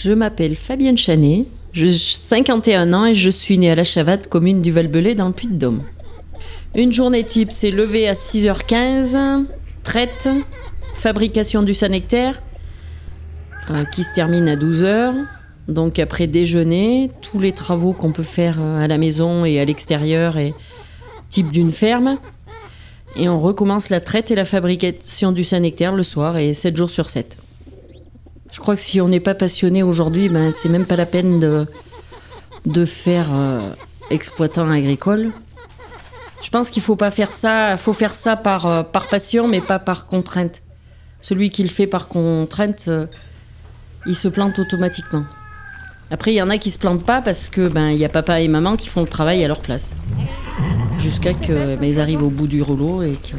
Je m'appelle Fabienne Chanet, j'ai 51 ans et je suis née à la Chavade, commune du Val-Belay dans le Puy-de-Dôme. Une journée type, c'est lever à 6h15, traite, fabrication du sanectaire, euh, qui se termine à 12h. Donc après déjeuner, tous les travaux qu'on peut faire euh, à la maison et à l'extérieur et type d'une ferme. Et on recommence la traite et la fabrication du sanectaire le soir et 7 jours sur 7. Crois que si on n'est pas passionné aujourd'hui, ben, c'est même pas la peine de, de faire euh, exploitant agricole. Je pense qu'il faut pas faire ça, faut faire ça par, euh, par passion, mais pas par contrainte. Celui qui le fait par contrainte, euh, il se plante automatiquement. Après, il y en a qui se plantent pas parce que ben il y a papa et maman qui font le travail à leur place, jusqu'à que ben, ils arrivent au bout du rouleau et que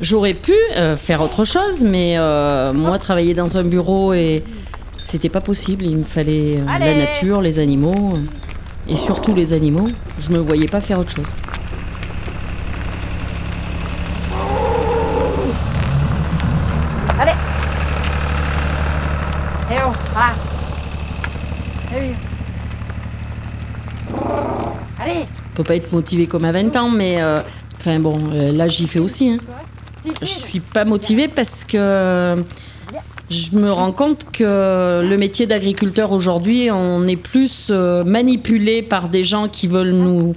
J'aurais pu euh, faire autre chose, mais euh, moi, travailler dans un bureau, et c'était pas possible. Il me fallait euh, la nature, les animaux, et surtout les animaux. Je me voyais pas faire autre chose. Allez Eh oh, voilà. Eh oui. Allez Je peux pas être motivée comme à 20 ans, mais euh, enfin bon, là j'y fais aussi. hein. Je suis pas motivée parce que je me rends compte que le métier d'agriculteur aujourd'hui, on est plus euh, manipulé par des gens qui veulent nous,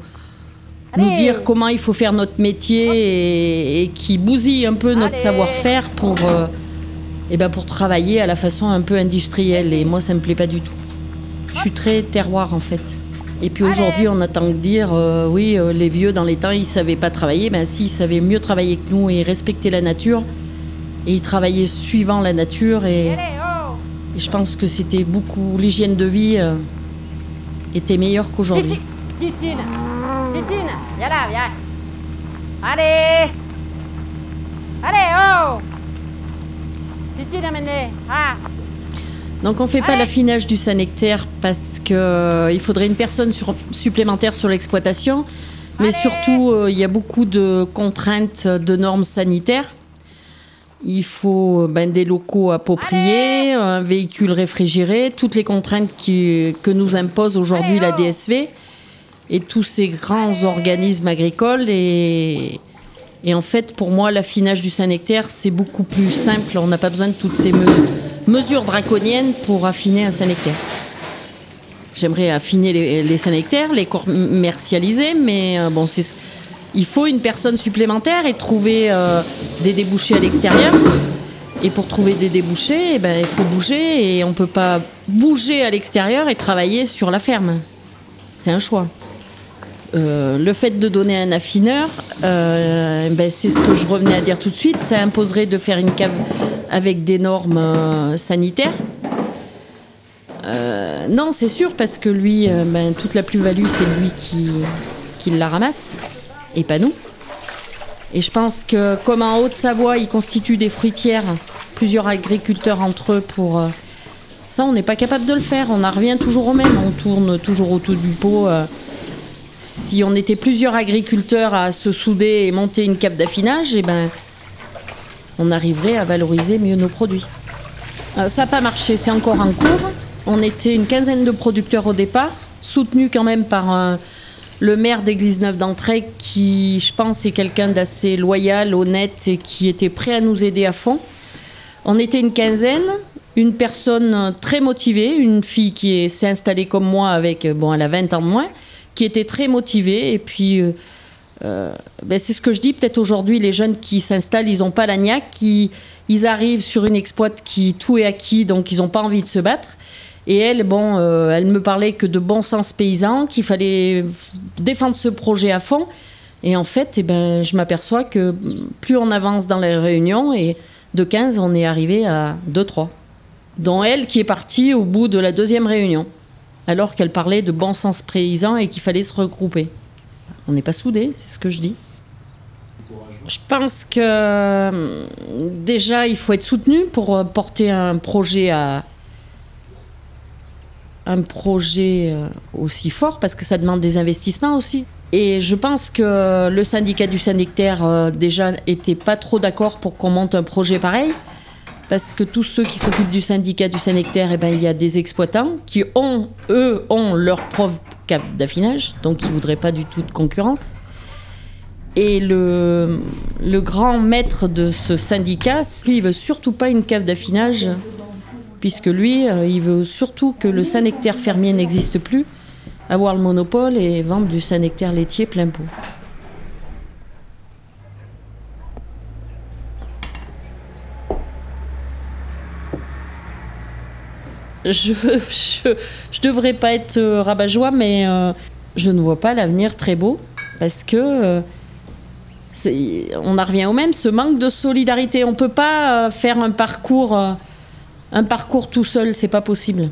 nous dire comment il faut faire notre métier et, et qui bousillent un peu notre savoir-faire pour, euh, eh ben pour travailler à la façon un peu industrielle. Et moi, ça me plaît pas du tout. Je suis très terroir en fait. Et puis aujourd'hui, on attend de dire, euh, oui, euh, les vieux dans les temps, ils savaient pas travailler. Ben si, ils savaient mieux travailler que nous et respecter la nature. Et ils travaillaient suivant la nature. Et je pense que c'était beaucoup. L'hygiène de vie euh, était meilleure qu'aujourd'hui. Titine Titine Viens là, viens Allez Allez, oh Titine, amenez Ah Donc on fait pas l'affinage du sanectaire parce que euh, il faudrait une personne sur- supplémentaire sur l'exploitation, mais surtout euh, il y a beaucoup de contraintes de normes sanitaires. Il faut euh, ben, des locaux appropriés, un véhicule réfrigéré, toutes les contraintes qui- que nous impose aujourd'hui la DSV et tous ces grands organismes agricoles. Et, et en fait, pour moi, l'affinage du sanectaire, c'est beaucoup plus simple. On n'a pas besoin de toutes ces me- mesures draconiennes pour affiner un sanectaire. J'aimerais affiner les, les sanectaires, les commercialiser, mais euh, bon, il faut une personne supplémentaire et trouver euh, des débouchés à l'extérieur. Et pour trouver des débouchés, eh ben, il faut bouger et on ne peut pas bouger à l'extérieur et travailler sur la ferme. C'est un choix. Euh, le fait de donner un affineur, euh, ben, c'est ce que je revenais à dire tout de suite, ça imposerait de faire une cave avec des normes euh, sanitaires. Non, c'est sûr, parce que lui, ben, toute la plus-value, c'est lui qui, qui la ramasse, et pas nous. Et je pense que, comme en Haute-Savoie, ils constituent des fruitières, plusieurs agriculteurs entre eux pour. ça, on n'est pas capable de le faire. On en revient toujours au même. On tourne toujours autour du pot. Euh, si on était plusieurs agriculteurs à se souder et monter une cape d'affinage, eh ben, on arriverait à valoriser mieux nos produits. Euh, ça n'a pas marché, c'est encore en cours. On était une quinzaine de producteurs au départ, soutenus quand même par un- le maire d'église neuve d'entrée qui, je pense, est quelqu'un d'assez loyal, honnête et qui était prêt à nous aider à fond. On était une quinzaine, une personne euh, très motivée, une fille qui est- s'est installée comme moi avec, euh, bon, elle a 20 ans de moins, qui était très motivée. Et puis, euh, euh, ben, c'est ce que je dis, peut-être aujourd'hui, les jeunes qui s'installent, ils n'ont pas la niaque, ils arrivent sur une exploite qui tout est acquis, donc ils n'ont pas envie de se battre. Et elle, bon, euh, elle me parlait que de bon sens paysan, qu'il fallait défendre ce projet à fond. Et en fait, eh ben, je m'aperçois que plus on avance dans les réunions, et de 15, on est arrivé à 2-3. Dont elle qui est partie au bout de la deuxième réunion, alors qu'elle parlait de bon sens paysan et qu'il fallait se regrouper. On n'est pas soudés, c'est ce que je dis. Je pense que euh, déjà, il faut être soutenu pour euh, porter un projet à un projet euh, aussi fort parce que ça demande des investissements aussi. Et je pense que le syndicat du sanitaire euh, déjà était pas trop d'accord pour qu'on monte un projet pareil parce que tous ceux qui s'occupent du syndicat du Saint-Nectaire, eh ben, il y a des exploitants qui ont, eux, ont leur propre cave d'affinage, donc ils ne voudraient pas du tout de concurrence. Et le, le grand maître de ce syndicat, lui, il veut surtout pas une cave d'affinage, puisque lui, euh, il veut surtout que le Saint-Nectaire fermier n'existe plus, avoir le monopole et vendre du Saint-Nectaire laitier plein pot. Je, je, devrais pas être euh, rabat-joie, mais euh, je ne vois pas l'avenir très beau parce que euh, on en revient au même, ce manque de solidarité. On peut pas faire un parcours, un parcours tout seul, c'est pas possible.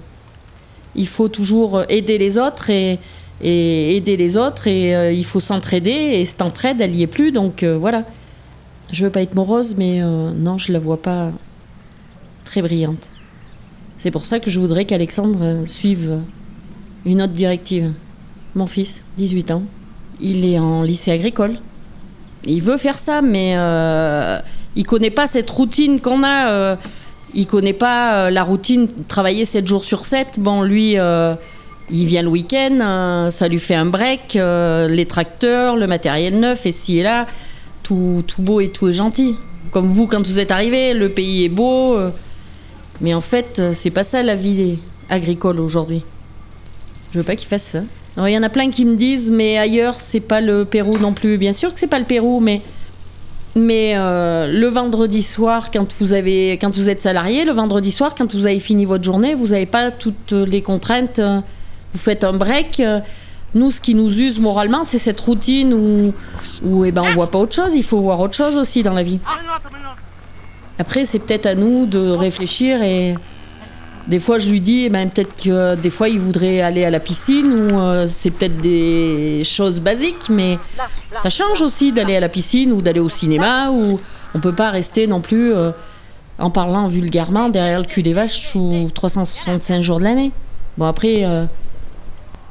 Il faut toujours aider les autres et, aider les autres et il faut s'entraider et cette entraide, elle y est plus, donc voilà. Je veux pas être morose, mais non, je la vois pas très brillante. C'est pour ça que je voudrais qu'Alexandre euh, suive euh, une autre directive. Mon fils, 18 ans, il est en lycée agricole. Il veut faire ça, mais euh, il connaît pas cette routine qu'on a. euh, il connaît pas euh, la routine travailler 7 jours sur 7. Bon, lui, il vient le week-end, ça lui fait un break, les tracteurs, le matériel neuf, et ci et là, tout, tout beau et tout est gentil. Comme vous, quand vous êtes arrivé, le pays est beau. Mais en fait, euh, c'est pas ça la vie agricole aujourd'hui. Je veux pas qu'ils fassent ça. Il y en a plein qui me disent, mais ailleurs, c'est pas le Pérou non plus. Bien sûr que c'est pas le Pérou, mais. Mais euh, le vendredi soir, quand vous, avez, quand vous êtes salarié, le vendredi soir, quand vous avez fini votre journée, vous n'avez pas toutes les contraintes. euh, Vous faites un break. Nous, ce qui nous use moralement, c'est cette routine où, où eh ben, on voit pas autre chose. Il faut voir autre chose aussi dans la vie. Après, c'est peut-être à nous de réfléchir et des fois, je lui dis, eh ben, peut-être que euh, des fois, il voudrait aller à la piscine ou euh, c'est peut-être des choses basiques, mais ça change aussi d'aller à la piscine ou d'aller au cinéma ou on peut pas rester non plus euh, en parlant vulgairement derrière le cul des vaches sous 365 jours de l'année. Bon, après,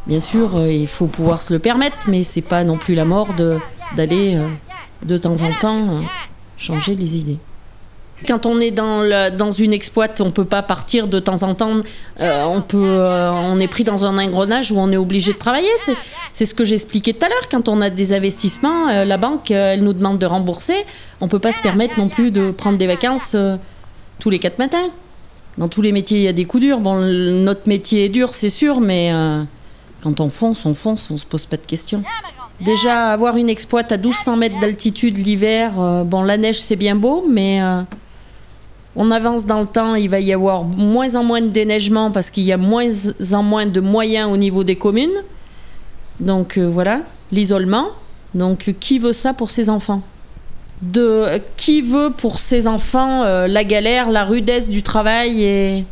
bien sûr, il faut pouvoir se le permettre, mais c'est pas non plus la mort de- d'aller euh, de temps en temps changer les idées. Quand on est dans, une exploite, on peut pas partir de temps en temps. euh, euh, on est pris dans un engrenage où on est obligé de travailler. C'est, ce que j'expliquais tout à l'heure. Quand on a des investissements, euh, la banque, elle nous demande de rembourser. On peut pas se permettre non plus de prendre des vacances tous les quatre matins. Dans tous les métiers, il y a des coups durs. Bon, notre métier est dur, c'est sûr, mais quand on fonce, on fonce, on se pose pas de questions. Déjà, avoir une exploite à 1200 mètres d'altitude l'hiver, bon, la neige c'est bien beau, mais on avance dans le temps, il va y avoir moins en moins de déneigement parce qu'il y a moins en moins de moyens au niveau des communes. Donc euh, voilà, l'isolement. Donc qui veut ça pour ses enfants? De, Qui veut pour ses enfants euh, la galère, la rudesse du travail et...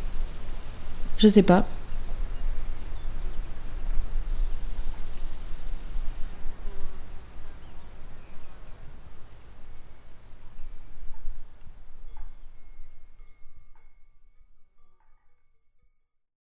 Je sais pas.